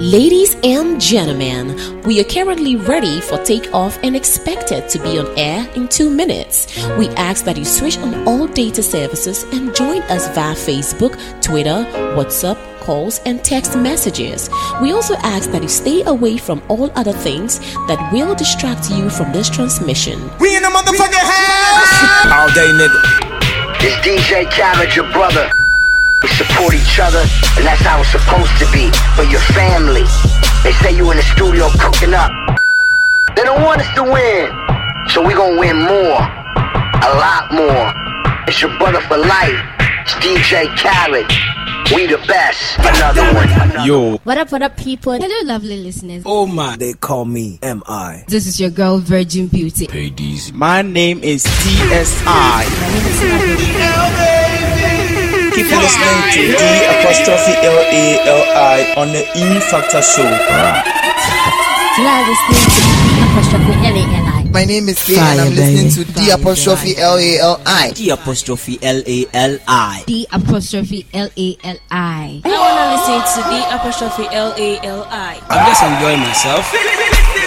Ladies and gentlemen, we are currently ready for takeoff and expected to be on air in two minutes. We ask that you switch on all data services and join us via Facebook, Twitter, WhatsApp, calls, and text messages. We also ask that you stay away from all other things that will distract you from this transmission. We in the motherfucking house! All day, nigga. It's DJ Khaled, your brother. We support each other, and that's how it's supposed to be. For your family. They say you in the studio cooking up. They don't want us to win. So we gonna win more. A lot more. It's your brother for life. It's DJ Khaled. We the best. Another one. Yo. What up, what up, people? Hello, lovely listeners. Oh my. They call me M.I. This is your girl, Virgin Beauty. Hey, Deezy. My name is TSI. My name is Nadia. Keep listening to D apostrophe L A L I on the E Factor Show. You are listening to the apostrophe L-A-L-I. My name is Day and I'm listening to D apostrophe L A L I. D apostrophe L A L I. D apostrophe L-A-L-I. I wanna listen to the apostrophe L A L I. I'm just enjoying myself.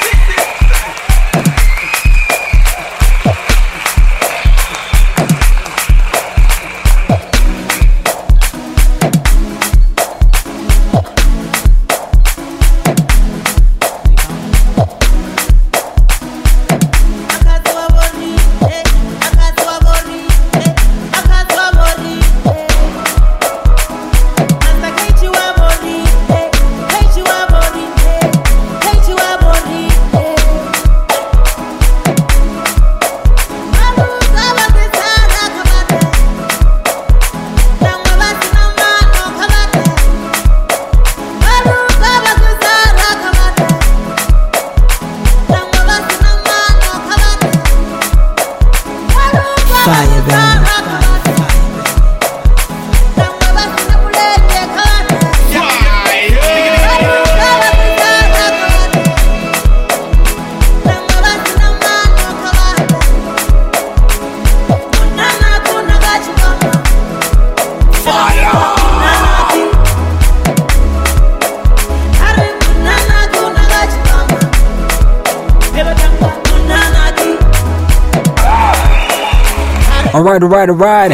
Right, all right.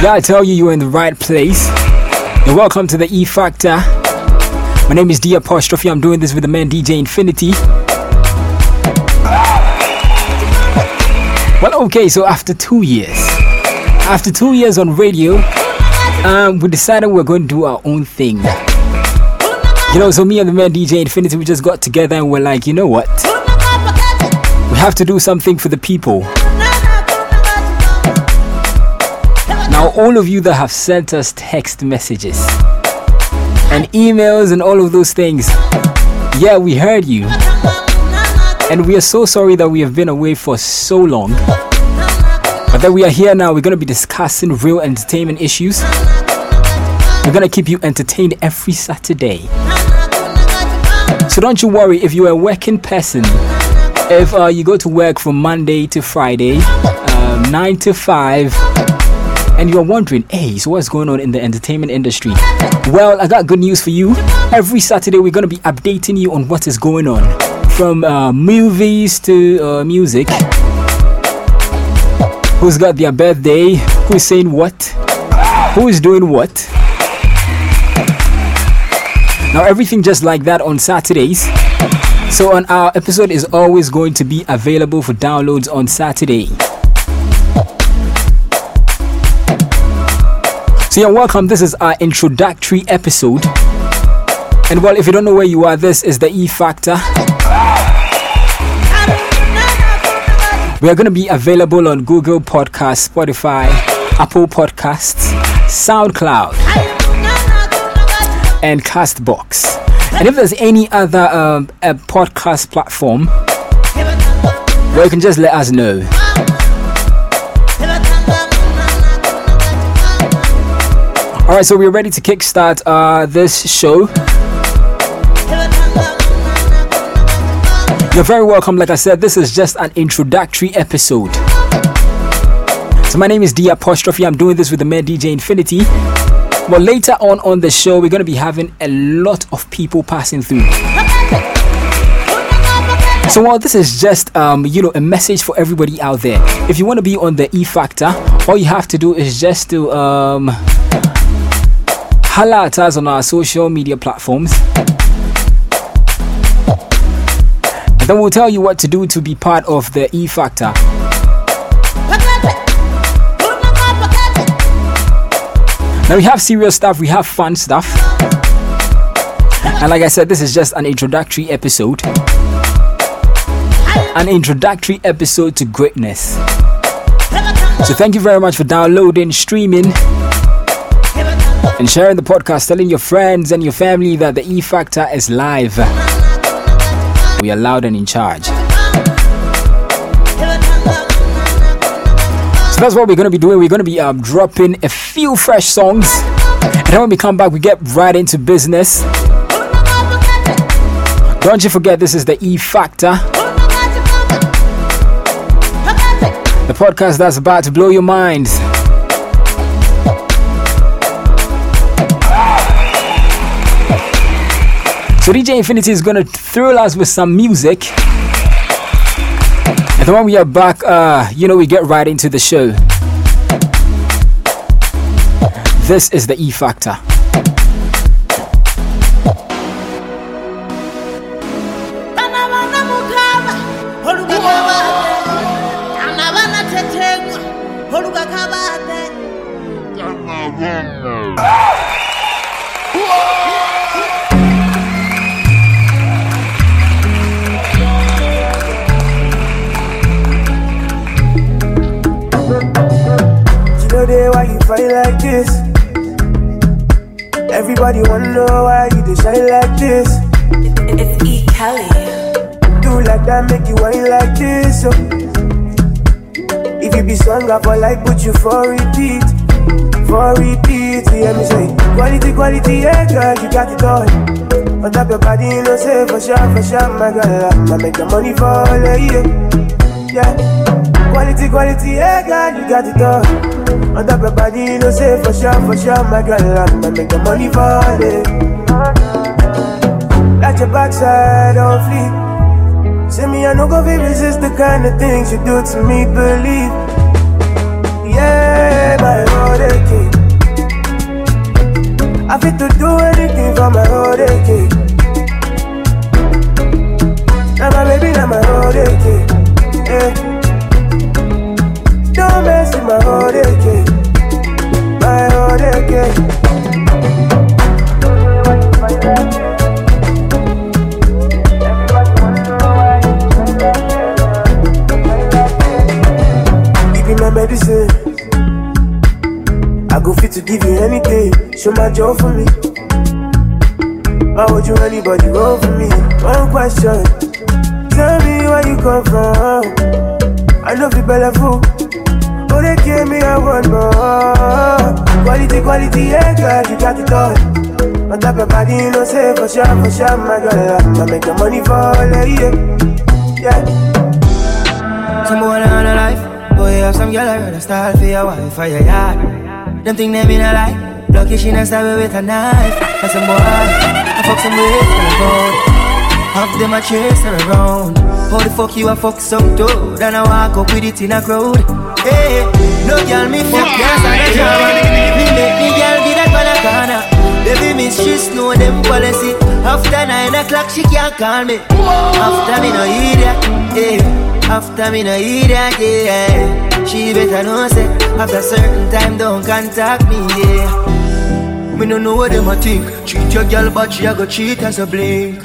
Yeah, I tell you, you're in the right place. And welcome to the E Factor. My name is D apostrophe. I'm doing this with the man DJ Infinity. Well, okay, so after two years, after two years on radio, um, we decided we're going to do our own thing. You know, so me and the man DJ Infinity, we just got together and we're like, you know what? Have to do something for the people. Now, all of you that have sent us text messages and emails and all of those things, yeah, we heard you. And we are so sorry that we have been away for so long. But that we are here now, we're going to be discussing real entertainment issues. We're going to keep you entertained every Saturday. So don't you worry if you're a working person. If uh, you go to work from Monday to Friday, um, 9 to 5, and you're wondering, hey, so what's going on in the entertainment industry? Well, I got good news for you. Every Saturday, we're going to be updating you on what is going on from uh, movies to uh, music. Who's got their birthday? Who's saying what? Who is doing what? Now, everything just like that on Saturdays. So, on our episode is always going to be available for downloads on Saturday. So, you're welcome. This is our introductory episode. And well, if you don't know where you are, this is the E Factor. We are going to be available on Google Podcasts, Spotify, Apple Podcasts, SoundCloud, and Castbox. And if there's any other uh, podcast platform, well, you can just let us know. All right, so we're ready to kickstart uh, this show. You're very welcome. Like I said, this is just an introductory episode. So my name is D apostrophe. I'm doing this with the man DJ Infinity. But later on on the show, we're going to be having a lot of people passing through. So while this is just um, you know a message for everybody out there, if you want to be on the E Factor, all you have to do is just to um, holla at us on our social media platforms. And then we'll tell you what to do to be part of the E Factor. Now we have serious stuff, we have fun stuff. And like I said, this is just an introductory episode an introductory episode to greatness. So, thank you very much for downloading, streaming, and sharing the podcast, telling your friends and your family that the E Factor is live. We are loud and in charge. So, that's what we're going to be doing. We're going to be um, dropping a few fresh songs. And then when we come back, we get right into business. Don't you forget, this is the E Factor. The podcast that's about to blow your minds. So DJ Infinity is gonna thrill us with some music. Then when we are back, uh, you know, we get right into the show. This is the E Factor. Everybody wanna know why you decide like this. It's E. Kelly. Do like that, make you whine like this. So. If you be strong, I for like put you for repeat. For repeat, you hear me say Quality, quality, yeah girl, you got it all On top your body, you know say for sure, for sure, my girl I make the money fall, yeah, yeah Quality, quality, yeah girl, you got it all On top body, you know say for sure, for sure, my girl I'm gonna make the money fall, yeah At your backside on fleek Say me, I no go be resist the kind of things you do to me, believe Yeah, my road king. I fit to do anything for my road king. Now my baby, now my road king. Yeah. Don't mess with my road king. Medicine. I go fit to give you anything. Show my joy for me. Why would you anybody go for me? One question. Tell me where you come from. I know you better. They gave me a one more. Quality, quality, yeah, girl, you got it all. On top of body, you know, say for sure, for sure, my girl. I make the money fall, eh, yeah, yeah. Someone on a life. Boy, you have some girl I rather style for your wife for your yard. Them think them in a lie. Lucky she not stab with a knife. And some boy, I fuck some with the road. Half them a chase her around. How the fuck you a fuck some dude? And I walk up with it in a crowd. Hey, no girl me fuck yes and a drama. Me make me girl be that on a corner. Baby miss she know them policy. After nine o'clock she can't call me. After me no hear that. Yeah. After me no hear that, yeah She better know say After certain time don't contact me, yeah Me no know what them a think Treat your girl but she a go cheat as a blink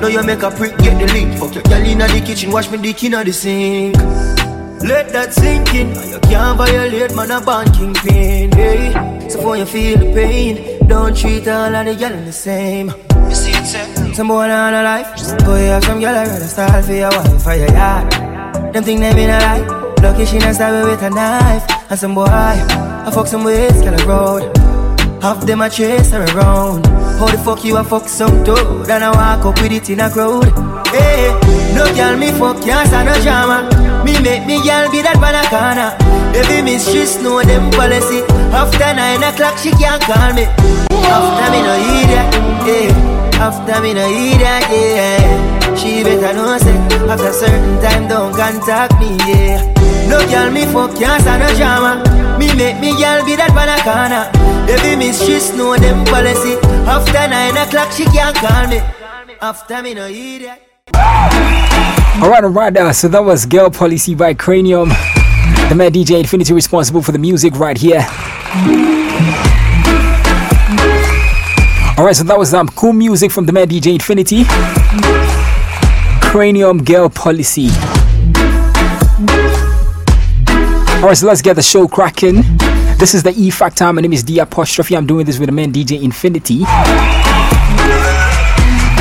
Now you make a prick get the link Fuck your girl inna the kitchen Wash me dick inna the sink Let that sink in. You can't violate man a banking pain, hey So for you feel the pain Don't treat all of the girl the same. You see it, sir? Some boy on a life Boy, you have some girl I rather style for your wife for your yard. Them think them in a lie. Lucky she not stab with a knife. And some boy, I fuck some ways, of road Half them a chase her around. How the fuck you a fuck some dude And I walk up with it in a crowd? Hey, no girl me fuck can't stand no drama Me make me girl be that banana Baby she know them policy After nine o'clock, she can't call me. After me no idiot, yeah. After me no idiot, yeah. She better know say after certain time don't contact me, yeah. No girl me fuck can't stand no drama. Me make me girl be that banana miss she know them policy. After nine o'clock she can't call me. After me no idiot. Alright, alright, uh, so that was Girl Policy by Kranium. The man DJ Infinity responsible for the music right here. Alright, so that was um, cool music from the man DJ Infinity. Kranium Girl Policy. Alright, so let's get the show cracking. This is the E Factor. My name is D Apostrophe. I'm doing this with the man DJ Infinity.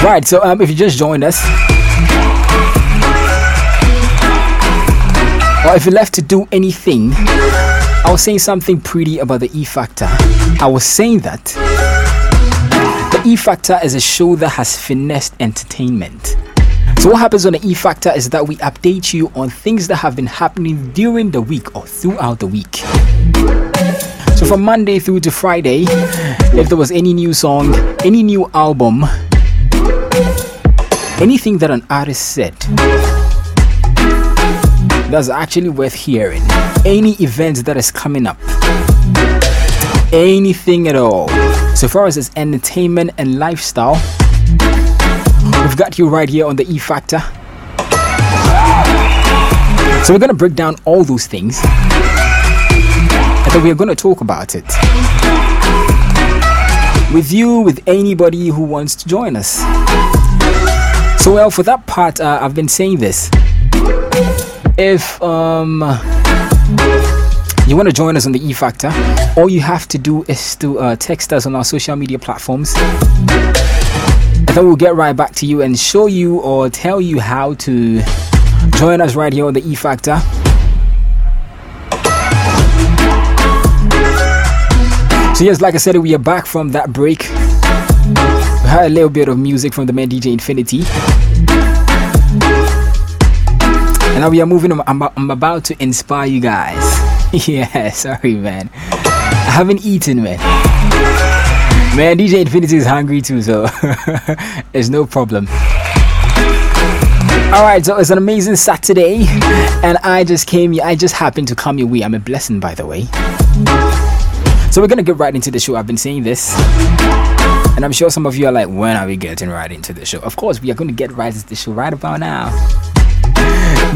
Right, so um, if you just joined us, or if you left to do anything, I was saying something pretty about the E Factor. I was saying that the E Factor is a show that has finessed entertainment. So, what happens on the E Factor is that we update you on things that have been happening during the week or throughout the week. So, from Monday through to Friday, if there was any new song, any new album, anything that an artist said that's actually worth hearing, any event that is coming up, anything at all, so far as it's entertainment and lifestyle, we've got you right here on the E Factor. So we're gonna break down all those things, and then we're gonna talk about it with you, with anybody who wants to join us. So, well, for that part, uh, I've been saying this. If um, you want to join us on the E Factor, all you have to do is to uh, text us on our social media platforms. And then we'll get right back to you and show you or tell you how to join us right here on the E Factor. So, yes, like I said, we are back from that break. We had a little bit of music from the man DJ Infinity. And now we are moving on. I'm, I'm about to inspire you guys. yeah, sorry, man. I haven't eaten, man. Man, DJ Infinity is hungry too, so there's no problem. Alright, so it's an amazing Saturday, and I just came. I just happened to come your way. I'm a blessing, by the way. So we're gonna get right into the show. I've been saying this. And I'm sure some of you are like, when are we getting right into the show? Of course, we are going to get right into the show right about now.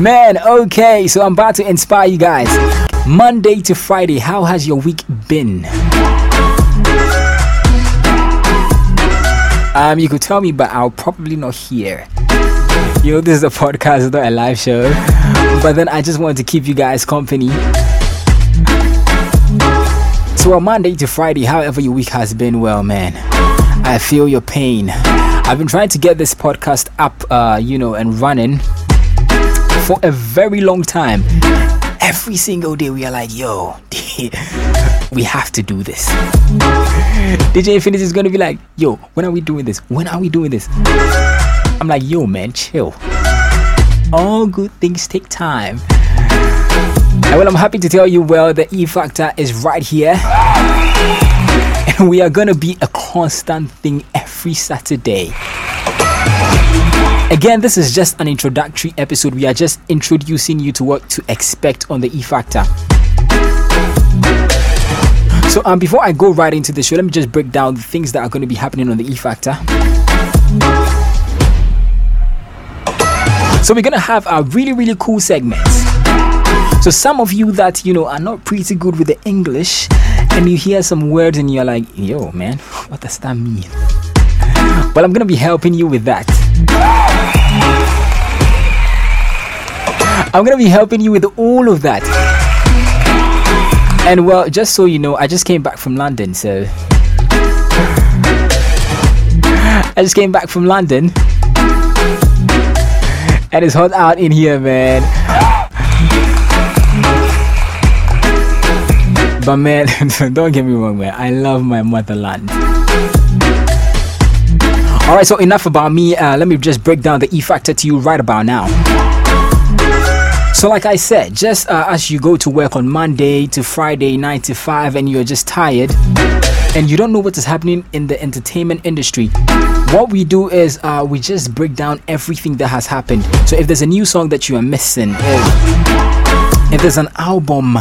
Man, okay, so I'm about to inspire you guys. Monday to Friday, how has your week been? Um, you could tell me, but I'll probably not hear. You know, this is a podcast, it's not a live show. But then I just want to keep you guys company. So on Monday to Friday, however your week has been, well, man, I feel your pain. I've been trying to get this podcast up, uh, you know, and running for a very long time. Every single day, we are like, yo, we have to do this. DJ Infinity is going to be like, yo, when are we doing this? When are we doing this? I'm like, yo, man, chill. All good things take time. And well, I'm happy to tell you, well, the E Factor is right here. And we are going to be a constant thing every Saturday. Again, this is just an introductory episode. We are just introducing you to what to expect on the E Factor. So, um, before I go right into the show, let me just break down the things that are going to be happening on the E Factor. So, we're going to have a really, really cool segments. So some of you that you know are not pretty good with the English and you hear some words and you're like, yo man, what does that mean? Well, I'm gonna be helping you with that. I'm gonna be helping you with all of that. And well, just so you know, I just came back from London, so I just came back from London. And it's hot out in here, man. But man, don't get me wrong, man. I love my motherland. Alright, so enough about me. Uh, let me just break down the E factor to you right about now. So, like I said, just uh, as you go to work on Monday to Friday, 9 to 5, and you're just tired and you don't know what is happening in the entertainment industry, what we do is uh, we just break down everything that has happened. So, if there's a new song that you are missing, if, if there's an album,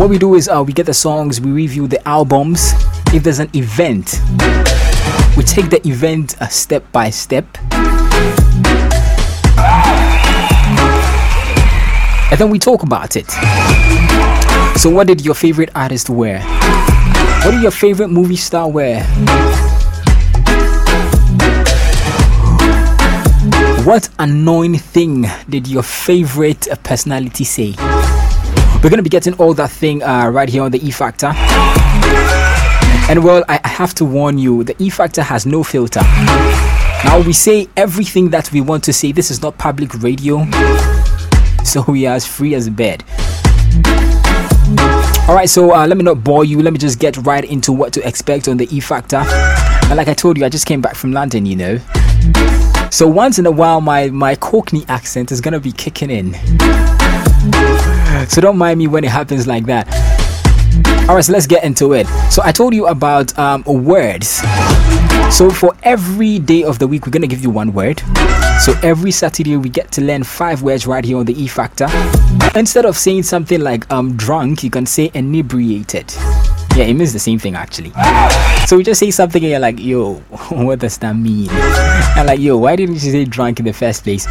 what we do is uh, we get the songs, we review the albums. If there's an event, we take the event uh, step by step and then we talk about it. So, what did your favorite artist wear? What did your favorite movie star wear? What annoying thing did your favorite personality say? We're gonna be getting all that thing uh, right here on the E Factor. And well, I have to warn you, the E Factor has no filter. Now we say everything that we want to say. This is not public radio so we are as free as a bed. Alright, so uh, let me not bore you. Let me just get right into what to expect on the E Factor. And like I told you, I just came back from London, you know. So once in a while, my, my Cockney accent is gonna be kicking in. So don't mind me when it happens like that. All right, so let's get into it. So I told you about um, words. So for every day of the week, we're gonna give you one word. So every Saturday, we get to learn five words right here on the E Factor. Instead of saying something like um drunk, you can say inebriated. Yeah, it means the same thing actually. So we just say something and you're like, yo, what does that mean? And like, yo, why didn't you say drunk in the first place?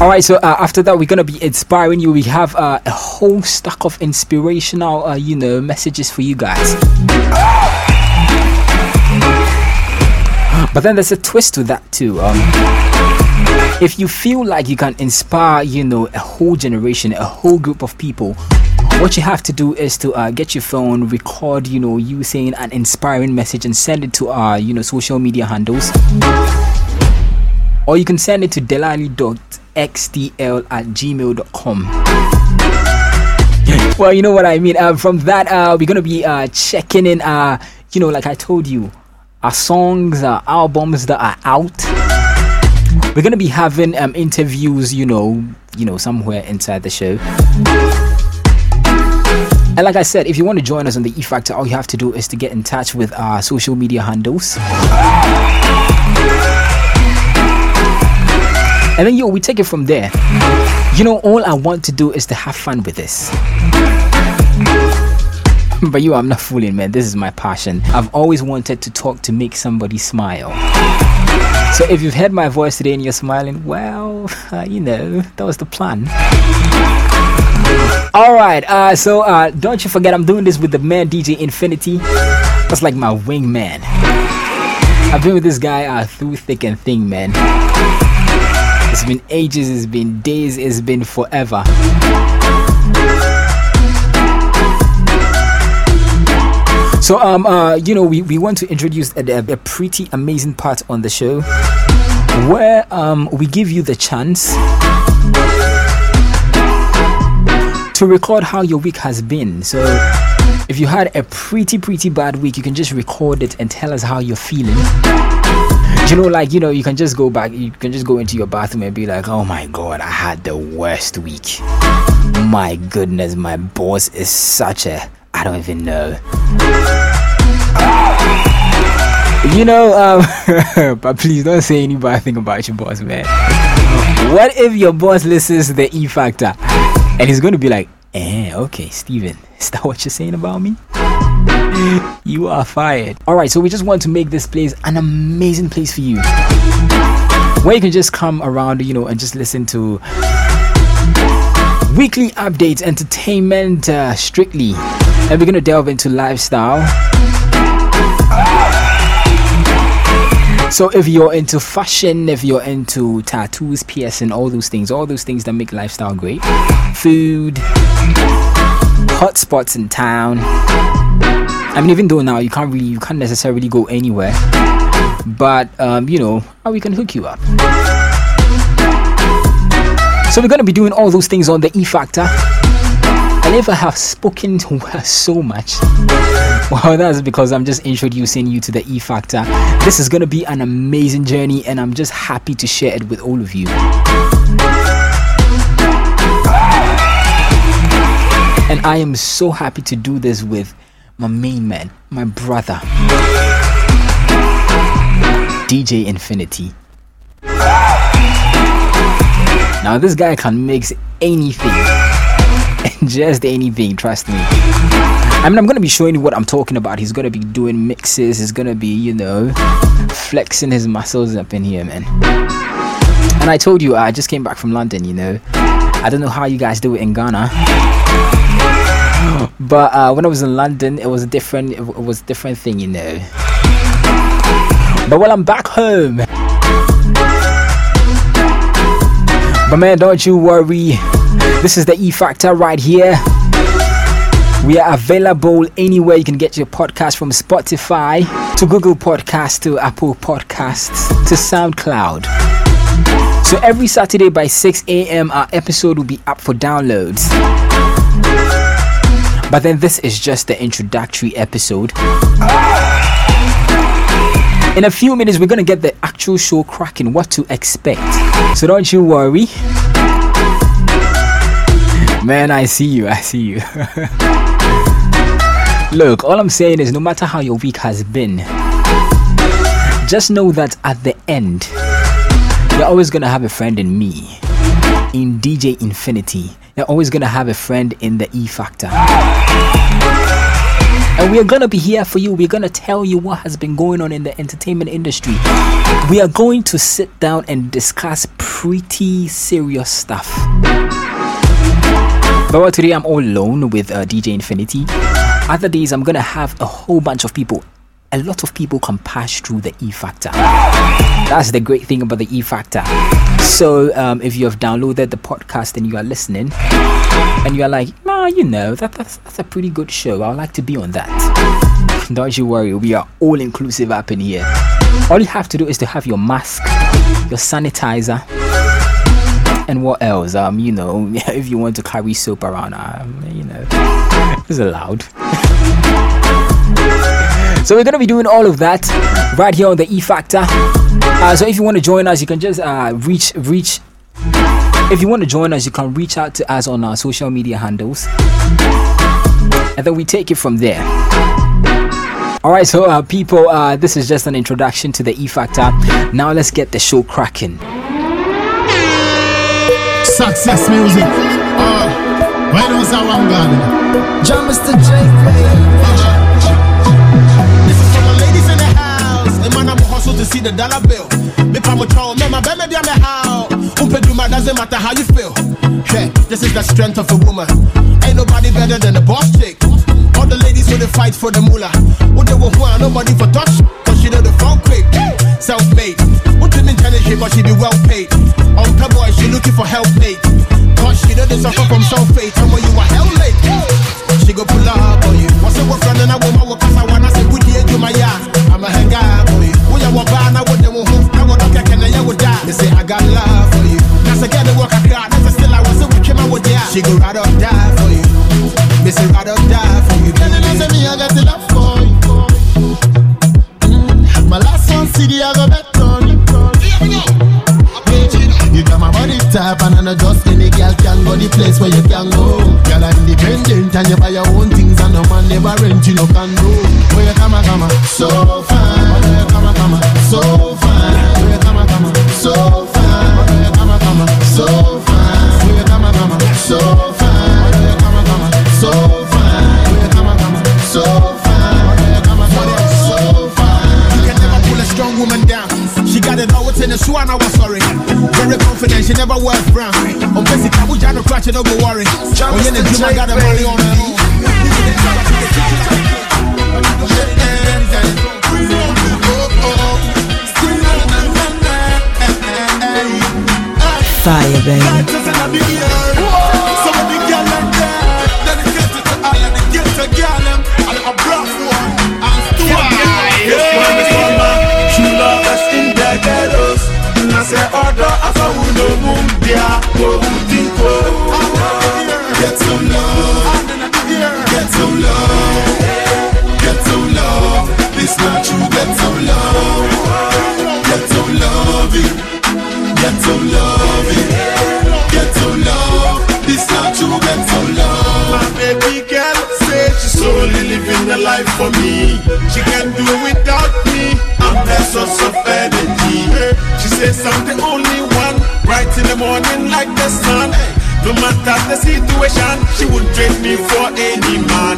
All right, so uh, after that, we're gonna be inspiring you. We have uh, a whole stack of inspirational, uh, you know, messages for you guys. But then there's a twist to that too. Um, if you feel like you can inspire, you know, a whole generation, a whole group of people, what you have to do is to uh, get your phone, record, you know, you saying an inspiring message and send it to our, you know, social media handles. Or you can send it to delali.xtl at gmail.com. well, you know what I mean. Uh, from that, uh, we're going to be uh, checking in, uh, you know, like I told you, our songs, our albums that are out. We're to be having um, interviews, you know, you know, somewhere inside the show. And like I said, if you want to join us on the E Factor, all you have to do is to get in touch with our social media handles. And then, yo, we take it from there. You know, all I want to do is to have fun with this. but you, I'm not fooling, man. This is my passion. I've always wanted to talk to make somebody smile. So if you've heard my voice today and you're smiling, well, uh, you know, that was the plan. All right, uh, so uh, don't you forget, I'm doing this with the man DJ Infinity. That's like my wingman. I've been with this guy uh, through thick and thin, man. It's been ages, it's been days, it's been forever. So, um, uh, you know, we, we want to introduce a, a pretty amazing part on the show where um, we give you the chance to record how your week has been. So, if you had a pretty, pretty bad week, you can just record it and tell us how you're feeling. You know, like, you know, you can just go back, you can just go into your bathroom and be like, oh my god, I had the worst week. My goodness, my boss is such a, I don't even know. You know, um, but please don't say any bad thing about your boss, man. What if your boss listens to the E Factor and he's going to be like, eh, okay, Steven, is that what you're saying about me? you are fired. Alright, so we just want to make this place an amazing place for you. Where you can just come around, you know, and just listen to weekly updates, entertainment uh, strictly. And we're going to delve into lifestyle. So if you're into fashion, if you're into tattoos, piercing, all those things, all those things that make lifestyle great, food, hot spots in town. I mean, even though now you can't really, you can't necessarily go anywhere, but um, you know, we can hook you up. So we're gonna be doing all those things on the E Factor. I never have spoken to her so much, well, that's because I'm just introducing you to the E Factor. This is gonna be an amazing journey, and I'm just happy to share it with all of you. And I am so happy to do this with my main man, my brother, DJ Infinity. Now, this guy can mix anything, just anything, trust me. I mean, I'm gonna be showing you what I'm talking about. He's gonna be doing mixes, he's gonna be, you know, flexing his muscles up in here, man. And I told you, I just came back from London, you know. I don't know how you guys do it in Ghana. But uh, when I was in London, it was a different, it was a different thing, you know. But while I'm back home, but man, don't you worry. This is the E Factor right here. We are available anywhere you can get your podcast from Spotify to Google Podcasts to Apple Podcasts to SoundCloud. So every Saturday by 6 a.m., our episode will be up for downloads. But then this is just the introductory episode. In a few minutes, we're gonna get the actual show cracking, what to expect. So don't you worry. Man, I see you, I see you. Look, all I'm saying is no matter how your week has been, just know that at the end, you're always gonna have a friend in me, in DJ Infinity. You're always gonna have a friend in the E Factor. And we are gonna be here for you. We're gonna tell you what has been going on in the entertainment industry. We are going to sit down and discuss pretty serious stuff. But today I'm all alone with uh, DJ Infinity. Other days I'm gonna have a whole bunch of people. A lot of people can pass through the E Factor. That's the great thing about the E Factor. So um, if you have downloaded the podcast and you are listening, and you are like, nah, you know, that, that's, that's a pretty good show. I'd like to be on that. Don't you worry, we are all inclusive up in here. All you have to do is to have your mask, your sanitizer, and what else? Um, you know, if you want to carry soap around, um, you know, it's allowed. So we're gonna be doing all of that right here on the E Factor. Uh, so if you want to join us, you can just uh, reach reach. If you want to join us, you can reach out to us on our social media handles, and then we take it from there. All right, so uh, people, uh, this is just an introduction to the E Factor. Now let's get the show cracking. Success music. Uh, when was our one gun? John Mr. J. to see the dollar bill. Me pa mo chow, me ma be me me how. Umpe duma doesn't matter how you feel. Yeah, this is the strength of a woman. Ain't nobody better than the boss chick. All the ladies who they fight for the moolah. What they want, nobody for touch. Cause she know the phone quick. Self-made. What you mean shit, but she be well paid. On boy, she looking for help mate. Cause she know they suffer from sulfate. And when you are hell late, she go pull up on you. What's it work and I want my She go right up die for you. Me say right up die for you. Then they say me I got the love for you. Mm. My last one CD I go bet on you. You got my body type and I know just any girl can go the place where you can go. Girl are independent and you buy your own things and no man never rent you no condo. Where you come, come, so fine. Where you come, come, so Confident, she never wears brown. On basic, I would no crash, no go worry. Oh, the I got money on her. Fire, baby. yeah. Get some love, get some love. This not true. Get some love. Get some. Get some. Get some love. It's not true. Get some love. My baby girl says she's solely living life for me. She can do without me. I'm that source of energy. She says something in the morning like the sun. No matter the situation, she would trade me for any man.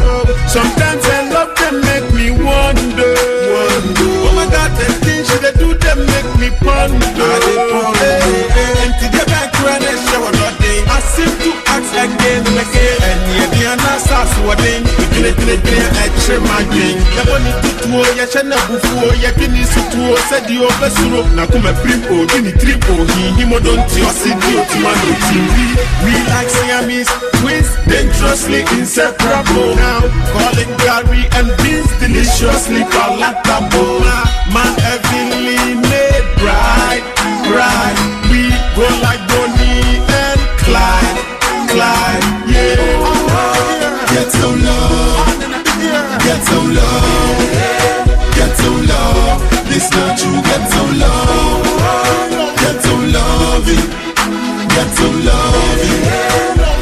Sometimes I love them make me wonder. wonder. Oh my God, the things she they do them make me ponder. Empty the back when I shower not day. I seem to yeah, the answer is what they Gine gine gine ɛkyerɛ ma dwen yɛbɔ ne tutuo yɛhyɛ ne abufuo yɛtwe ne sutuo sɛdeɛ ɔbɛsoro na koma pirim ɔdi ne tirim ɔhihimɔdɔnti ɔse de ɔtuma no tim we like Siamese twins dangerously inseparable now calling gari and beans deliciously palatable. My heavenly made bride bride get. This you, get get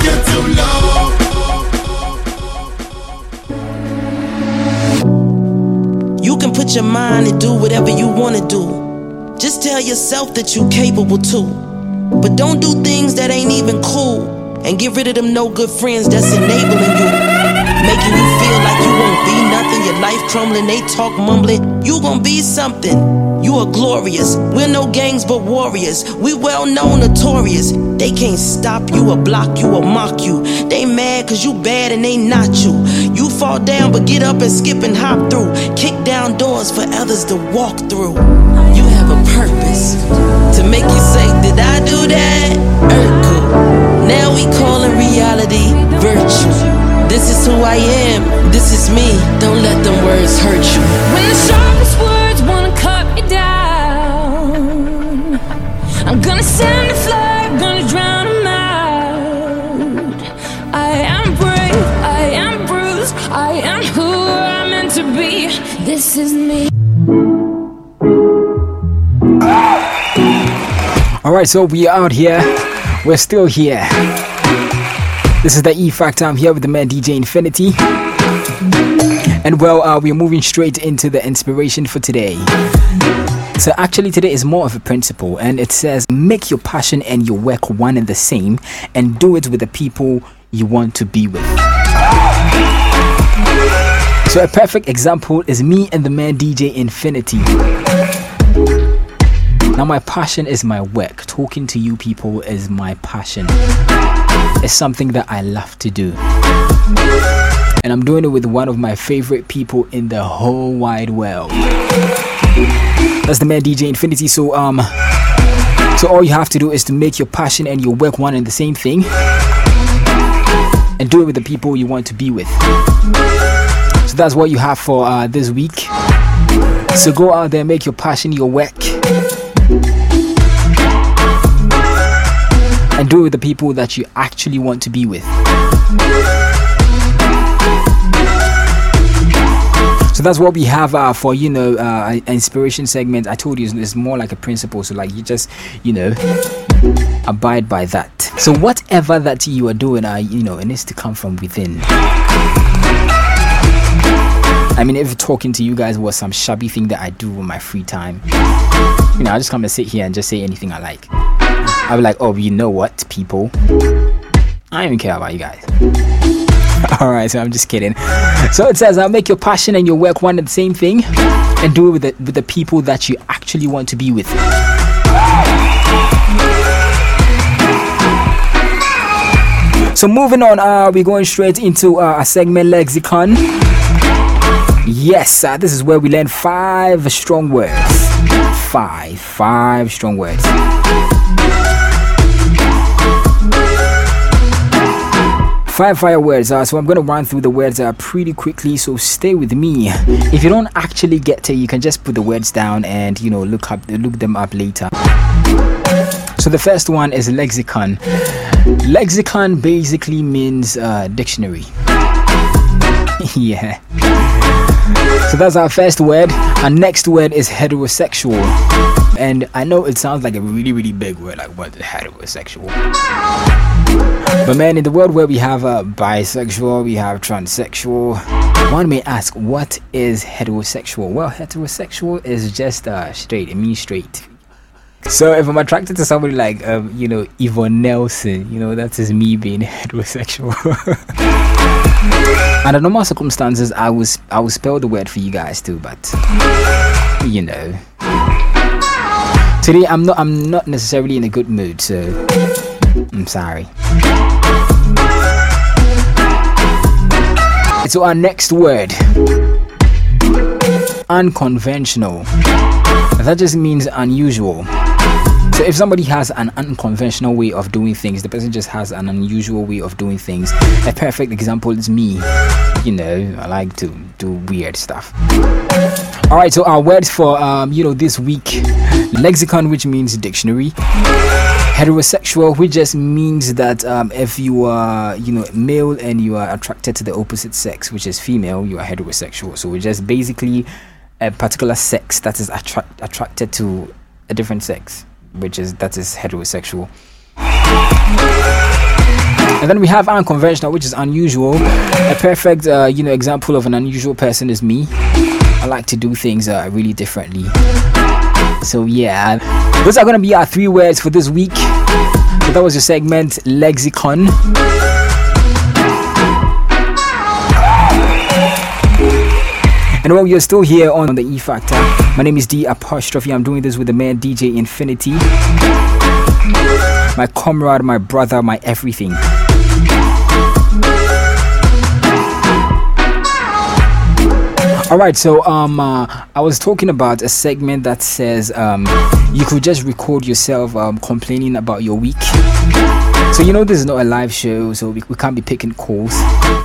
get get. You can put your mind to do whatever you want to do. Just tell yourself that you're capable too. But don't do things that ain't even cool. And get rid of them no good friends that's enabling you. Making you feel like you won't be nothing. Your life crumbling, they talk mumbling. You gon' be something. You are glorious. We're no gangs but warriors. We well known, notorious. They can't stop you or block you or mock you. They mad cause you bad and they not you. You fall down but get up and skip and hop through. Kick down doors for others to walk through. You have a purpose to make you say, Did I do that? Urkel. Now we callin' reality virtue. This is who I am. This is me. Don't let them words hurt you. When the sharpest words wanna cut me down, I'm gonna send a flag, gonna drown 'em out. I am brave, I am bruised, I am who I'm meant to be. This is me. All right, so we are out here. We're still here. This is the E Factor. I'm here with the man DJ Infinity. And well, uh, we're moving straight into the inspiration for today. So, actually, today is more of a principle, and it says make your passion and your work one and the same, and do it with the people you want to be with. So, a perfect example is me and the man DJ Infinity. Now, my passion is my work. Talking to you people is my passion. It's something that I love to do. And I'm doing it with one of my favorite people in the whole wide world. That's the man DJ Infinity. So, um, so all you have to do is to make your passion and your work one and the same thing. And do it with the people you want to be with. So that's what you have for uh, this week. So go out there, make your passion your work. And do it with the people that you actually want to be with. So that's what we have uh, for you know uh, inspiration segment. I told you it's more like a principle, so like you just you know abide by that. So whatever that you are doing, uh, you know, it needs to come from within. I mean, if talking to you guys was some shabby thing that I do in my free time, you know, I just come and sit here and just say anything I like. I'll be like, oh, you know what, people? I don't even care about you guys. Alright, so I'm just kidding. So it says, I'll make your passion and your work one and the same thing, and do it with the, with the people that you actually want to be with. So moving on, uh, we're going straight into uh, a segment lexicon. Yes, uh, this is where we learn five strong words. Five, five strong words. Five fire words. Uh, so I'm going to run through the words uh, pretty quickly. So stay with me. If you don't actually get it, you can just put the words down and you know look up, look them up later. So the first one is lexicon. Lexicon basically means uh, dictionary. yeah. So that's our first word. Our next word is heterosexual. And I know it sounds like a really, really big word, like what is heterosexual? But man, in the world where we have uh, bisexual, we have transsexual, one may ask, what is heterosexual? Well, heterosexual is just uh, straight. It means straight. So if I'm attracted to somebody like, um, you know, Yvonne Nelson, you know, that is me being heterosexual. Under normal circumstances, I was I will spell the word for you guys too, but you know. Today I'm not I'm not necessarily in a good mood, so I'm sorry. So our next word unconventional. That just means unusual. So if somebody has an unconventional way of doing things, the person just has an unusual way of doing things. A perfect example is me. You know, I like to do weird stuff. All right, so our words for um, you know this week: lexicon, which means dictionary. Heterosexual, which just means that um, if you are, you know, male and you are attracted to the opposite sex, which is female, you are heterosexual. So we're just basically a particular sex that is attra- attracted to a different sex which is that is heterosexual. And then we have unconventional, which is unusual. A perfect, uh, you know, example of an unusual person is me. I like to do things uh, really differently. So yeah, those are gonna be our three words for this week. So that was your segment, lexicon. And while you're still here on the E Factor, my name is D Apostrophe. I'm doing this with the man DJ Infinity, my comrade, my brother, my everything. All right, so um, uh, I was talking about a segment that says um, you could just record yourself um, complaining about your week. So you know this is not a live show, so we, we can't be picking calls,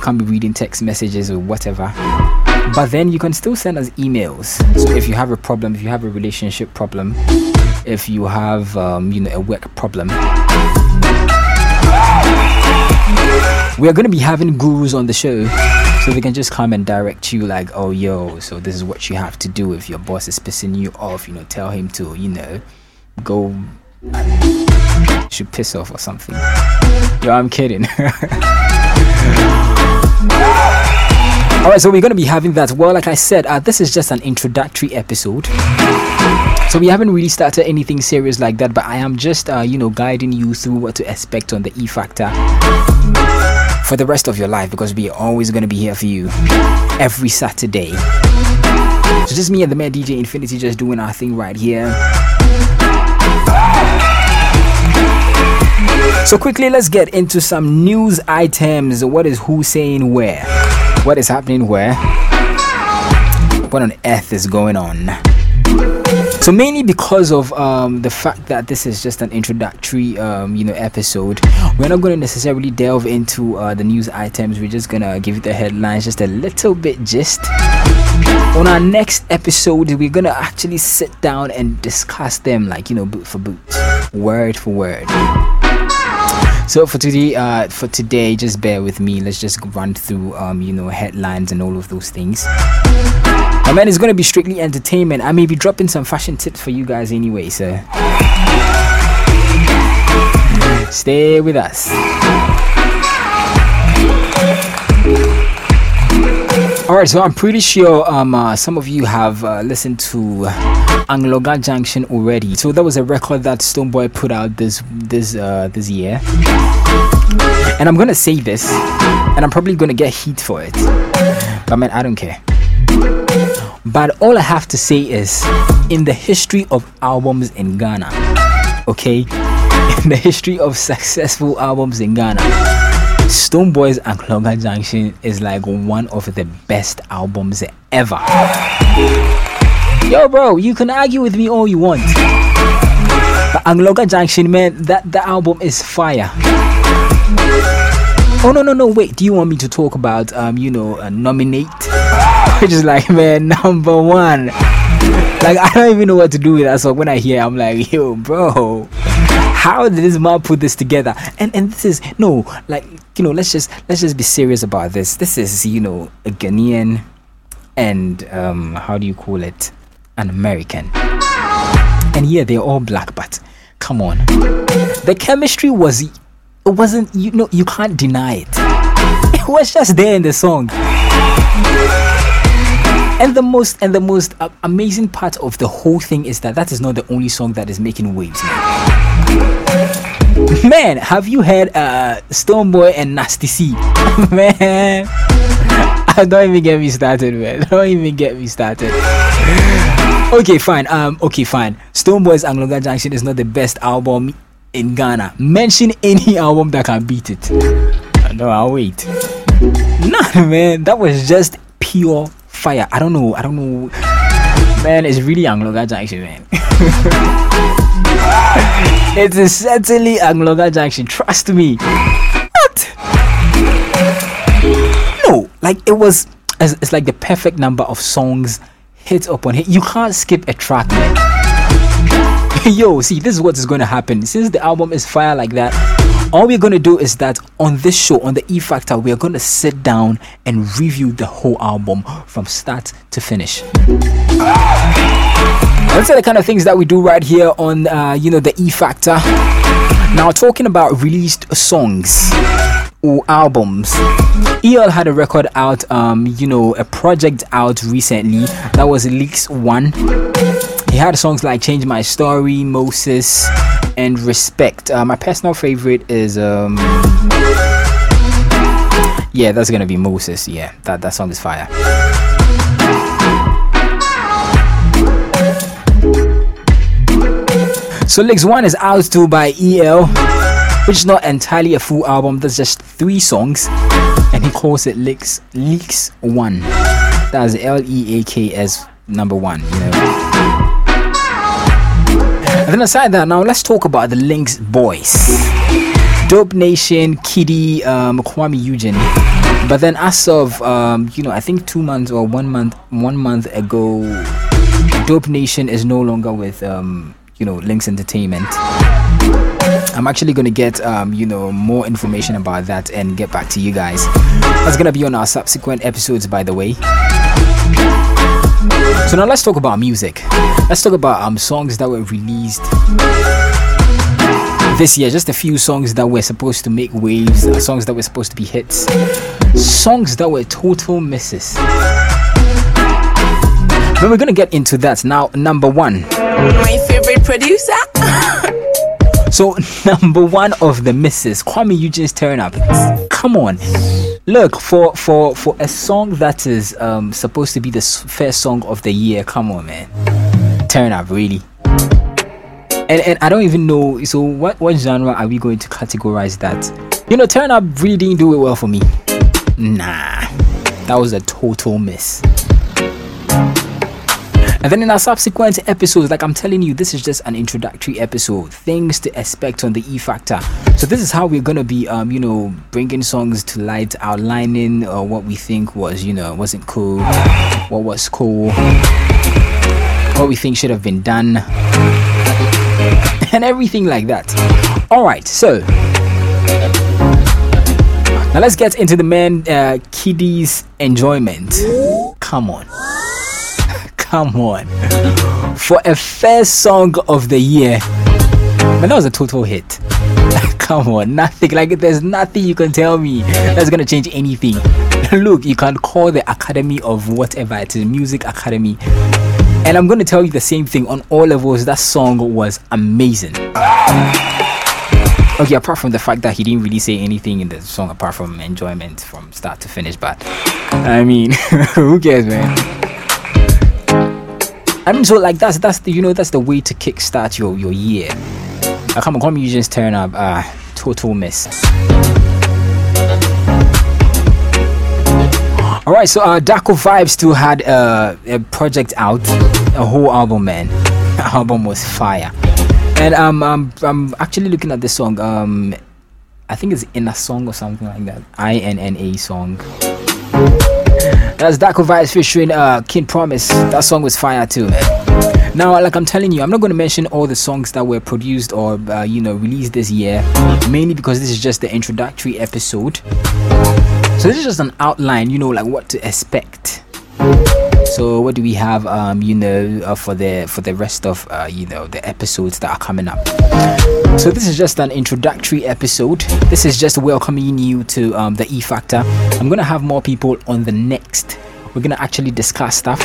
can't be reading text messages or whatever. But then you can still send us emails. So if you have a problem if you have a relationship problem if you have um, you know a work problem we are going to be having gurus on the show. So they can just come and direct you like oh yo so this is what you have to do if your boss is pissing you off you know tell him to you know go should piss off or something yo i'm kidding All right, so we're going to be having that. Well, like I said, uh, this is just an introductory episode. So we haven't really started anything serious like that, but I am just, uh, you know, guiding you through what to expect on the E Factor for the rest of your life because we are always going to be here for you every Saturday. So just me and the man DJ Infinity just doing our thing right here. So quickly, let's get into some news items. What is who saying where? what is happening where? What on earth is going on? So mainly because of um, the fact that this is just an introductory, um, you know, episode, we're not going to necessarily delve into uh, the news items. We're just gonna give you the headlines, just a little bit. Just on our next episode, we're gonna actually sit down and discuss them, like you know, boot for boot, word for word. So for today, uh, for today, just bear with me. Let's just run through, um, you know, headlines and all of those things. I mean, it's gonna be strictly entertainment. I may be dropping some fashion tips for you guys anyway, so stay with us. All right, so I'm pretty sure um, uh, some of you have uh, listened to Anloga Junction already. So that was a record that Stonebwoy put out this this uh, this year. And I'm gonna say this, and I'm probably gonna get heat for it. But man, I don't care. But all I have to say is, in the history of albums in Ghana, okay, in the history of successful albums in Ghana Stonebwoy's Anloga Junction is like one of the best albums ever. Yo, bro, you can argue with me all you want. But Anloga Junction, man, that, that album is fire. Oh no no no wait! Do you want me to talk about um you know uh, nominate? Which is like man number one. Like I don't even know what to do with that. So when I hear, I'm like yo bro, how did this man put this together? And and this is no like you know let's just let's just be serious about this. This is you know a Ghanaian and um, how do you call it? An American. And yeah, they're all black, but come on. The chemistry was it wasn't you know you can't deny it. It was just there in the song. And the most and the most uh, amazing part of the whole thing is that that is not the only song that is making waves. Man, have you heard uh Stonebwoy and Nasty C? man. I Don't even get me started, man. Don't even get me started. Okay, fine. Um, okay, fine. Stonebwoy's Anloga Junction is not the best album in Ghana. Mention any album that can beat it. No, I'll wait. Nah, man, that was just pure fire. I don't know. I don't know. Man, it's really Anloga Junction, man. It is certainly Anloga Junction. Trust me. What? No, like it was. It's like the perfect number of songs hit upon hit. You can't skip a track. Yo, see, this is what is going to happen. Since the album is fire like that, all we're going to do is that on this show, on the E Factor, we're going to sit down and review the whole album from start to finish. That's the kind of things that we do right here on, uh, you know, the E Factor. Now, talking about released songs or albums. EL had a record out, um, you know, a project out recently that was Leaks One. He had songs like Change My Story, Moses, and Respect. Uh, my personal favorite is um Yeah, that's gonna be Moses. Yeah, that, that song is fire. So Leaks 1 is out too by EL, which is not entirely a full album, that's just three songs, and he calls it Leaks Leaks 1. That's L E A K S number one, you know. And then aside that, now let's talk about the Lynx boys. Dope Nation, KiDi, um, Kuami Eugene. But then as of um, you know, I think two months or one month one month ago, Dope Nation is no longer with um, you know, Lynx Entertainment. I'm actually gonna get um, you know more information about that and get back to you guys. That's gonna be on our subsequent episodes, by the way. So now let's talk about music. Let's talk about um songs that were released this year. Just a few songs that were supposed to make waves, uh, songs that were supposed to be hits, songs that were total misses. But we're gonna get into that now. Number one. Favorite producer. So number one of the misses, Kuami Eugene's turn up. Come on, look for for for a song that is um supposed to be the first song of the year. Come on, man, turn up really. And and I don't even know. So what what genre are we going to categorize that? You know, turn up really didn't do it well for me. Nah, that was a total miss. And then in our subsequent episodes, like I'm telling you, this is just an introductory episode. Things to expect on the E Factor. So this is how we're gonna be, um, you know, bringing songs to light, outlining uh, what we think was, you know, wasn't cool, what was cool, what we think should have been done, and everything like that. All right, so now let's get into the man uh, KiDi's enjoyment. Come on come on. For a first song of the year, man, that was a total hit. come on, nothing like there's nothing you can tell me that's gonna change anything. Look, you can call the Academy of whatever it is, Music Academy. And I'm gonna tell you the same thing on all levels. That song was amazing. Okay, apart from the fact that he didn't really say anything in the song apart from enjoyment from start to finish, but I mean, who cares, man? I so like that's that's the you know that's the way to kickstart your your year. I come on, you just turn up, uh, total miss. All right, so uh, Darko Vibes still had uh, a project out, a whole album, man. Album was fire, and um, um, I'm actually looking at this song. Um, I think it's in a song or something like that. I N N A song. That's Darko Vibes featuring uh, King Promise. That song was fire too. Now, like I'm telling you, I'm not going to mention all the songs that were produced or uh, you know released this year, mainly because this is just the introductory episode. So this is just an outline, you know, like what to expect. So what do we have? Um, you know, uh, for the for the rest of uh, you know the episodes that are coming up. So this is just an introductory episode. This is just welcoming you to um, the E Factor. I'm gonna have more people on the next. We're gonna actually discuss stuff.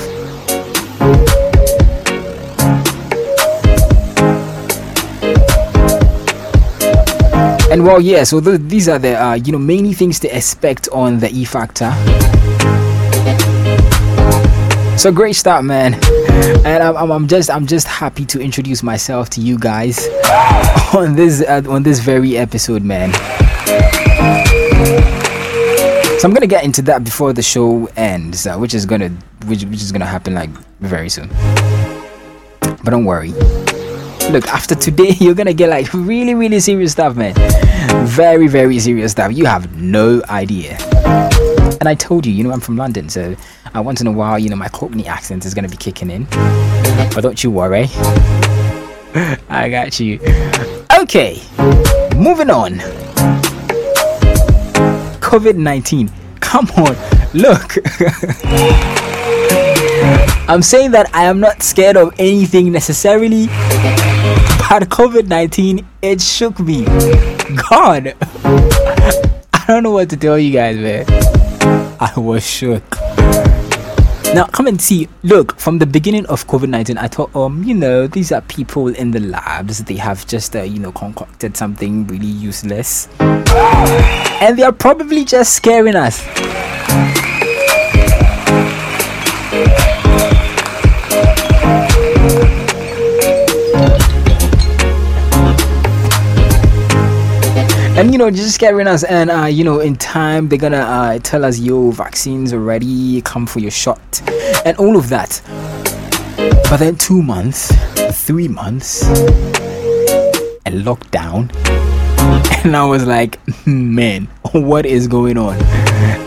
And well, yeah. So th- these are the uh, you know many things to expect on the E Factor. So great start, man. And I'm, I'm, I'm, just I'm just happy to introduce myself to you guys on this uh, on this very episode, man. So I'm gonna get into that before the show ends, uh, which is gonna which, which is gonna happen like very soon. But don't worry. Look, after today, you're gonna get like really really serious stuff, man. Very very serious stuff. You have no idea. And I told you, you know, I'm from London, so uh, once in a while, you know, my Cockney accent is gonna be kicking in. But don't you worry. I got you. Okay, moving on. COVID 19. Come on, look. I'm saying that I am not scared of anything necessarily, but COVID 19, it shook me. God, I don't know what to tell you guys, man. I was shook. Now, come and see. Look, from the beginning of COVID 19, I thought, um, you know, these are people in the labs. They have just, uh, you know, concocted something really useless. And they are probably just scaring us. And you know just scaring us. And uh, you know in time they're gonna uh, tell us yo vaccines are ready come for your shot. And all of that. But then two months three months a lockdown. And i was like man what is going on?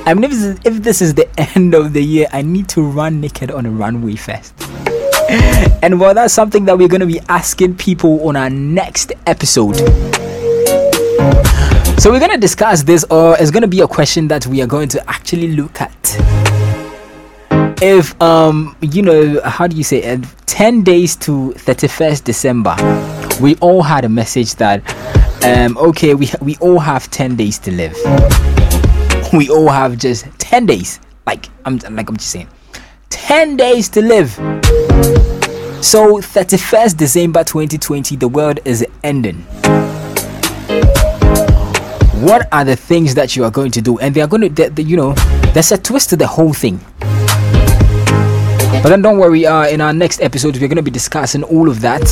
I mean if this, is, if this is the end of the year i need to run naked on a runway fest and well that's something that we're going to be asking people on our next episode so we're gonna discuss this, or it's gonna be a question that we are going to actually look at. If um, you know, how do you say it? Ten days to thirty-first December, we all had a message that um, okay, we we all have ten days to live. We all have just ten days. Like I'm like I'm just saying, ten days to live. So 31st December 2020, the world is ending what are the things that you are going to do? And they are going to they, they, you know there's a twist to the whole thing. But then don't worry uh in our next episode we're going to be discussing all of that.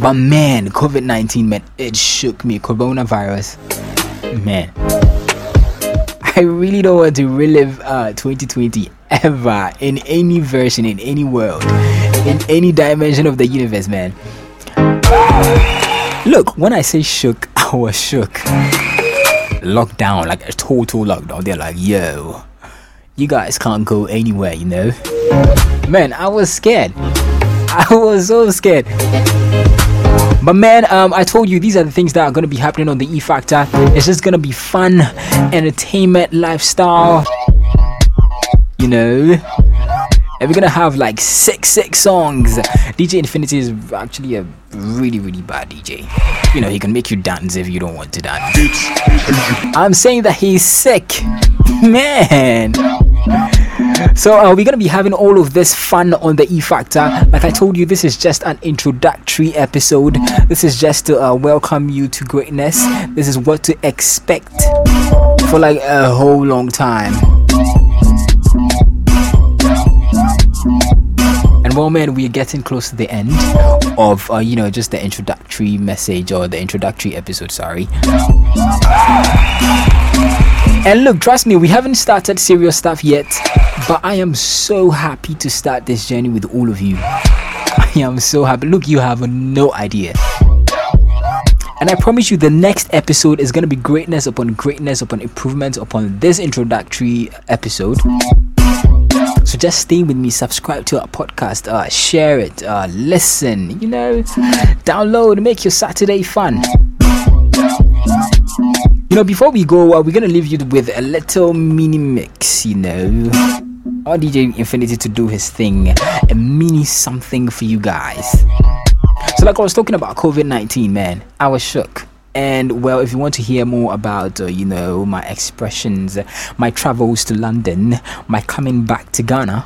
But man covid-19 man it shook me. Coronavirus man. I really don't want to relive uh 2020 ever in any version in any world in any dimension of the universe man. Look when i say shook I was shook. Lockdown, like a total lockdown. They're like, yo, you guys can't go anywhere, you know? Man, I was scared. I was so scared. But man, um, I told you these are the things that are gonna be happening on the E Factor. It's just gonna be fun, entertainment, lifestyle. You know, and we're gonna have like six six songs. DJ Infinity is actually a really really bad DJ. You know he can make you dance if you don't want to dance. I'm saying that he's sick, man. So uh, we're gonna be having all of this fun on the E Factor. Like I told you, this is just an introductory episode. This is just to uh, welcome you to greatness. This is what to expect for like a whole long time. Well, man, we are getting close to the end of, uh, you know, just the introductory message or the introductory episode. Sorry. And look, trust me, we haven't started serious stuff yet, but I am so happy to start this journey with all of you. I am so happy. Look, you have no idea. And I promise you, the next episode is going to be greatness upon greatness upon improvements upon this introductory episode. So just stay with me, subscribe to our podcast, uh, share it, uh, listen, you know, download, make your Saturday fun. You know, before we go, uh, we're gonna leave you with a little mini mix, you know. or DJ Infinity to do his thing, a mini something for you guys. So, like I was talking about COVID 19, man, I was shook. And well, if you want to hear more about, uh, you know, my expressions, my travels to London, my coming back to Ghana,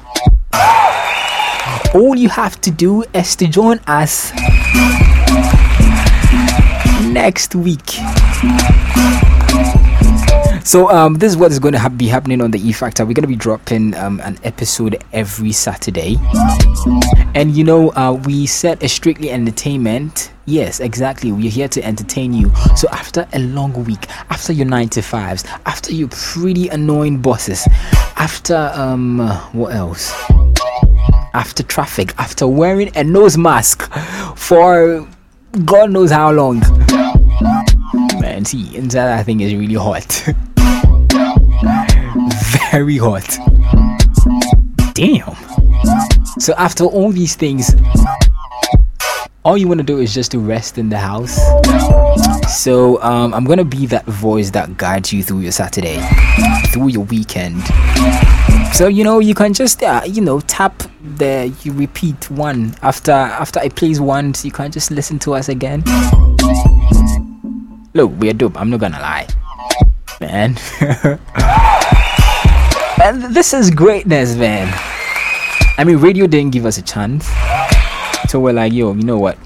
all you have to do is to join us next week. So um, this is what is going to ha- be happening on the E Factor. We're going to be dropping um, an episode every Saturday, and you know uh, we set a strictly entertainment. Yes, exactly. We're here to entertain you. So after a long week, after your nine to fives, after your pretty annoying bosses, after um, what else? After traffic, after wearing a nose mask for God knows how long. Man, see, inside that thing is really hot. Very hot. Damn. So after all these things, all you want to do is just to rest in the house. So um, I'm gonna be that voice that guides you through your Saturday, through your weekend. So you know you can just uh, you know tap the you repeat one after after I plays once you can just listen to us again. Look, we're dope. I'm not gonna lie, man. and this is greatness, man. I mean, radio didn't give us a chance, so we're like, yo, you know what?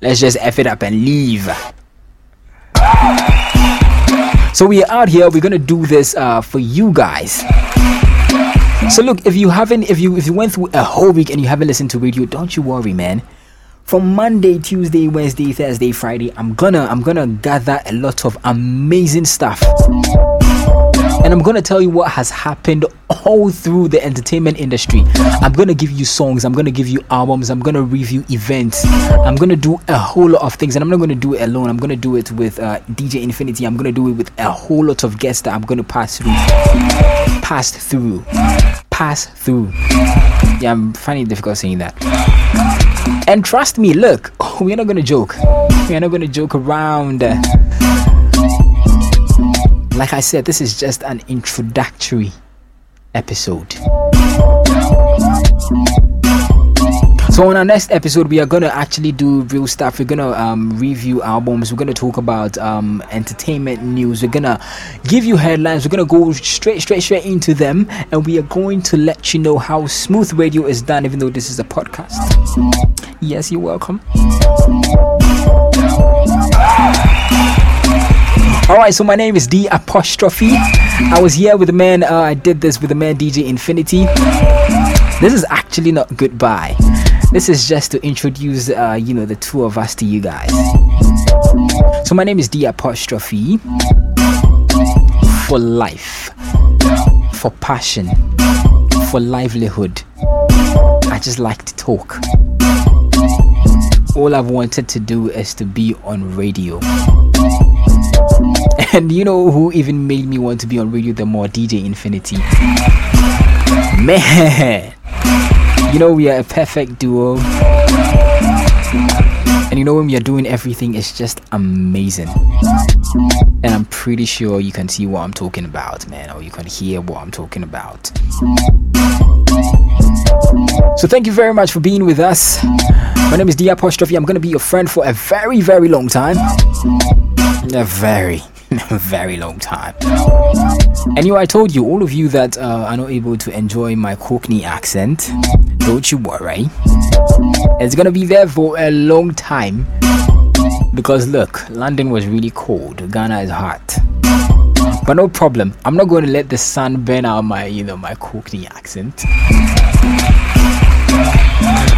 Let's just f it up and leave. So we are out here. We're gonna do this uh, for you guys. So look, if you haven't, if you if you went through a whole week and you haven't listened to radio, don't you worry, man. From Monday, Tuesday, Wednesday, Thursday, Friday, I'm gonna I'm gonna gather a lot of amazing stuff. And I'm gonna tell you what has happened all through the entertainment industry. I'm gonna give you songs, I'm gonna give you albums, I'm gonna review events, I'm gonna do a whole lot of things, and I'm not gonna do it alone. I'm gonna do it with uh, DJ Infinity. I'm gonna do it with a whole lot of guests that I'm gonna pass through, pass through, pass through. Yeah, I'm finding it difficult saying that. And trust me, look, we're not gonna joke. We're not gonna joke around. Like I said, this is just an introductory episode. So on our next episode, we are gonna actually do real stuff. We're gonna um, review albums. We're gonna talk about um, entertainment news. We're gonna give you headlines. We're gonna go straight, straight, straight into them, and we are going to let you know how smooth radio is done. Even though this is a podcast. Yes, you're welcome. All right, so my name is D apostrophe. I was here with the man. Uh, I did this with the man DJ Infinity. This is actually not goodbye. This is just to introduce, uh, you know, the two of us to you guys. So my name is D apostrophe. For life, for passion, for livelihood. I just like to talk. All I've wanted to do is to be on radio. And you know who even made me want to be on radio the more? DJ Infinity. Man, you know we are a perfect duo. And you know when we are doing everything, it's just amazing. And I'm pretty sure you can see what I'm talking about, man, or you can hear what I'm talking about. So thank you very much for being with us. My name is D Apostrophe. I'm gonna be your friend for a very, very long time. A very, very long time. Know, I told you, all of you that uh, are not able to enjoy my Cockney accent, don't you worry. It's gonna be there for a long time. Because look, London was really cold, Ghana is hot. But no problem. I'm not going to let the sun burn out my, you know, my Cockney accent.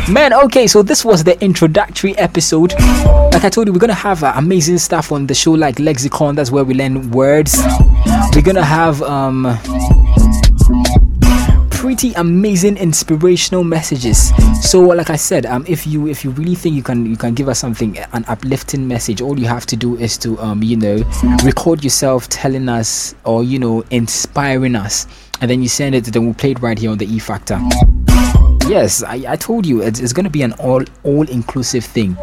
Man, okay, so this was the introductory episode. Like I told you, we're gonna have uh, amazing stuff on the show, like Lexicon. That's where we learn words. We're gonna have um pretty amazing inspirational messages so like i said um if you if you really think you can you can give us something an uplifting message all you have to do is to um you know record yourself telling us or you know inspiring us and then you send it then we'll play it right here on the e factor yes i, I told you it's, it's going to be an all all inclusive thing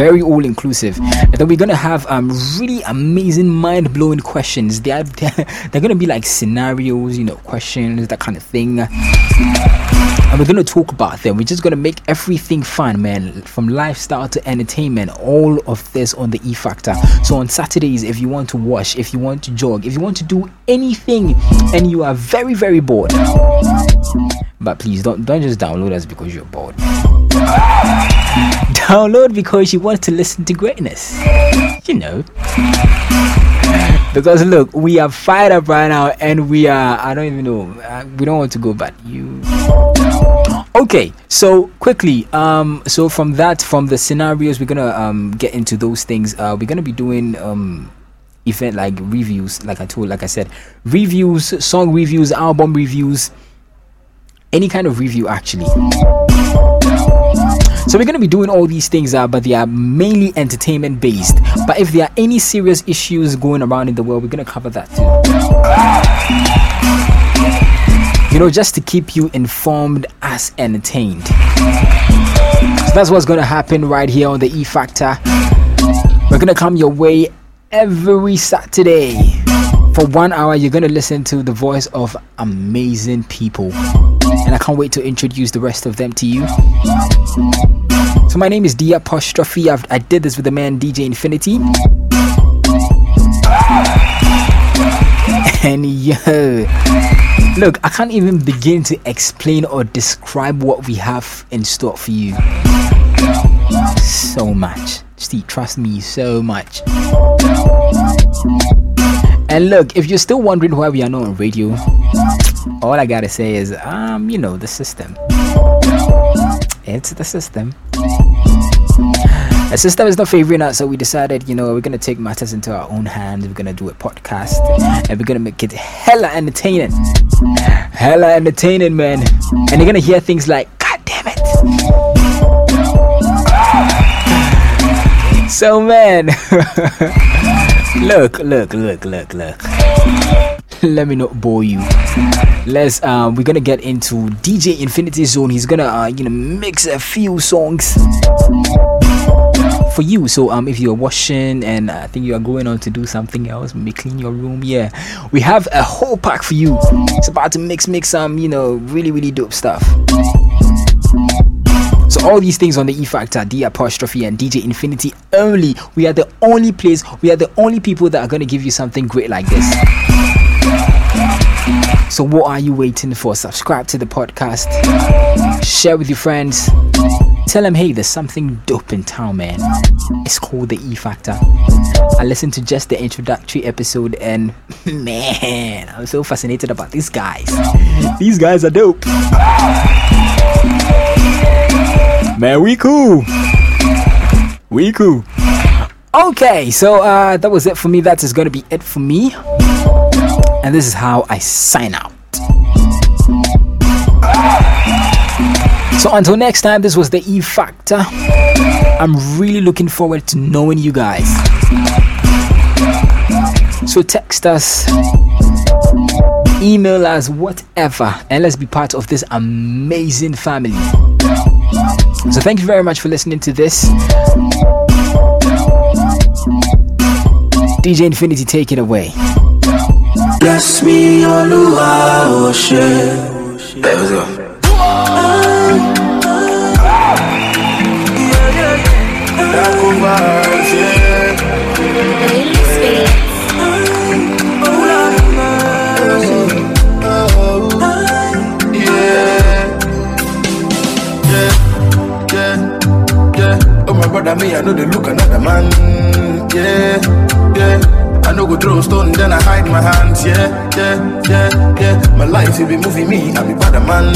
very all inclusive. And then we're gonna have um really amazing, mind blowing questions. They are they're, they're gonna be like scenarios, you know, questions, that kind of thing. And we're gonna talk about them. We're just gonna make everything fun, man. From lifestyle to entertainment, all of this on the E Factor. So on Saturdays, if you want to wash, if you want to jog, if you want to do anything, and you are very very bored, but please don't don't just download us because you're bored. Download because you want to listen to greatness. You know. Because look, we are fired up right now, and we are. I don't even know. Uh, we don't want to go, but you. Okay, so quickly, um, so from that, from the scenarios, we're gonna um get into those things. Uh, we're gonna be doing um event like reviews, like I told, like I said, reviews, song reviews, album reviews, any kind of review actually. So we're going to be doing all these things, uh, but they are mainly entertainment based. But if there are any serious issues going around in the world, we're going to cover that too. You know, just to keep you informed as entertained. So that's what's going to happen right here on the E Factor. We're going to come your way every Saturday. For one hour, you're going to listen to the voice of amazing people. And I can't wait to introduce the rest of them to you. So, my name is D Apostrophe. I've, I did this with the man DJ Infinity. And yo, look, I can't even begin to explain or describe what we have in store for you. So much. Steve, trust me, so much. And look, if you're still wondering why we are not on radio, all I gotta say is, um, you know, the system. It's the system. The system is not favoring us, so we decided, you know, we're gonna take matters into our own hands. We're gonna do a podcast, and we're gonna make it hella entertaining, hella entertaining, man. And you're gonna hear things like, "God damn it." So, man, look, look, look, look, look. Let me not bore you. Let's. Uh, we're gonna get into DJ Infinity Zone. He's gonna, uh, you know, mix a few songs for you. So, um, if you're washing and I think you are going on to do something else, maybe clean your room, yeah, we have a whole pack for you. It's about to mix, mix some, you know, really, really dope stuff. So all these things on the E Factor, D apostrophe and DJ Infinity only. We are the only place, we are the only people that are gonna give you something great like this. So what are you waiting for? Subscribe to the podcast, share with your friends, tell them, hey, there's something dope in town, man. It's called the E Factor. I listened to just the introductory episode and man, I'm so fascinated about these guys. These guys are dope. Man, we cool. We cool. Okay, so uh, that was it for me. That is going to be it for me. And this is how I sign out. So until next time, this was the E Factor. I'm really looking forward to knowing you guys. So text us, email us, whatever, and let's be part of this amazing family. So thank you very much for listening to this. DJ Infinity, take it away. Bless me, Oluwa, oh shit. There we go. Ah, ah. Brother, me, I know they look another man. Yeah, yeah. I know go throw stone, then I hide my hands. Yeah, yeah, yeah, yeah. My life, you be moving me, I be better man.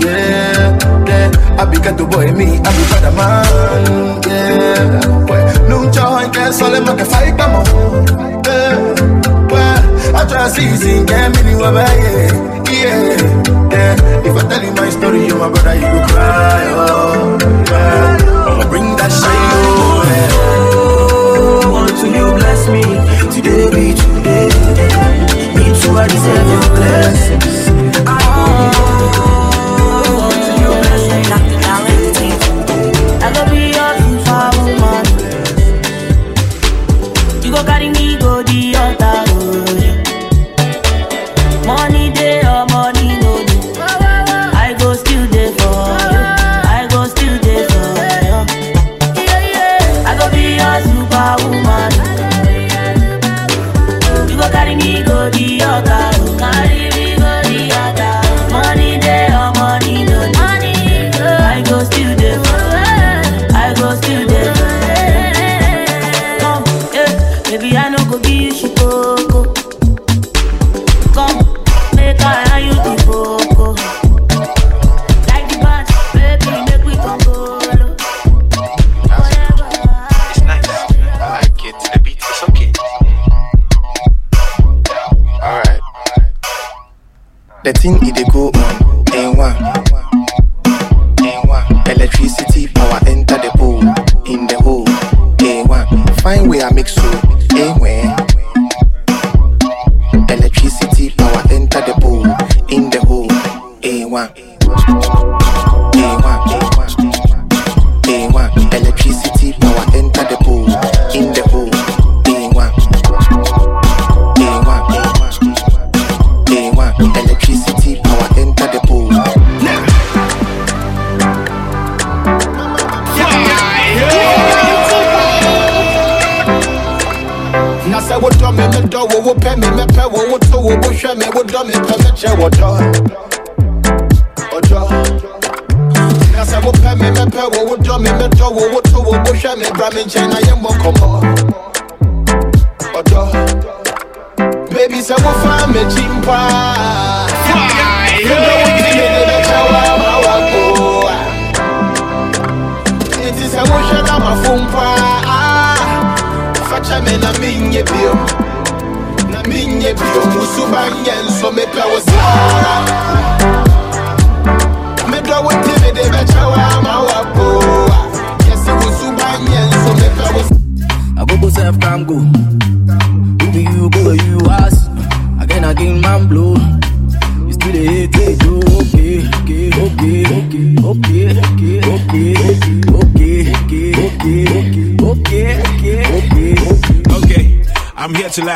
Yeah, yeah. I be ghetto boy, me, I be better man. Yeah. Well, no joy, guess all them make a fight, come on. Yeah. Well, I try to see, see, get me, yeah, yeah, yeah. If I tell you my story, you my brother, you go cry, oh, yeah. I'ma bring that shine oh, Until you bless me, today be today. Me too, I deserve your blessings. Oh,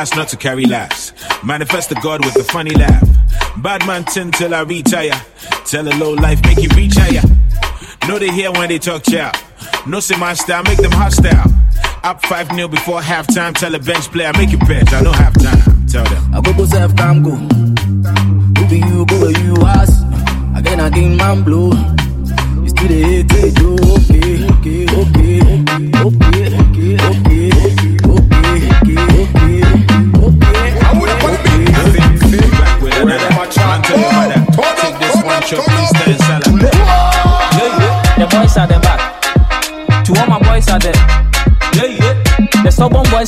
last, not to carry laughs. Manifest the God with a funny laugh. Bad man tin till I retire. Tell a low life, make you reach higher. Know they hear when they talk chow. No see my style, make them hostile. Up 5 0 before halftime. Tell a bench player, make it bench. I know halftime. Tell them. Agogo self come go. Who be you go you ask? Again again man blow. You still the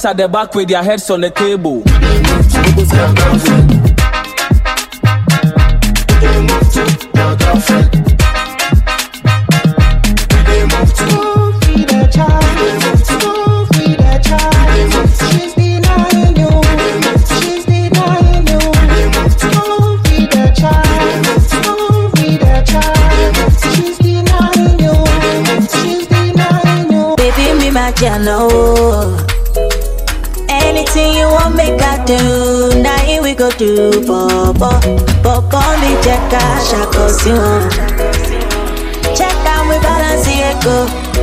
at the back with their heads on the table. My know. Do, Bobo. Bobo, me check out, shako si one. Check we balance it go.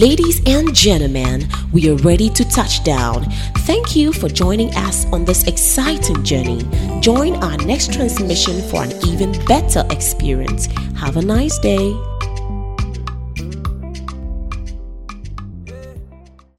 Ladies and gentlemen, we are ready to touch down. Thank you for joining us on this exciting journey. Join our next transmission for an even better experience. Have a nice day.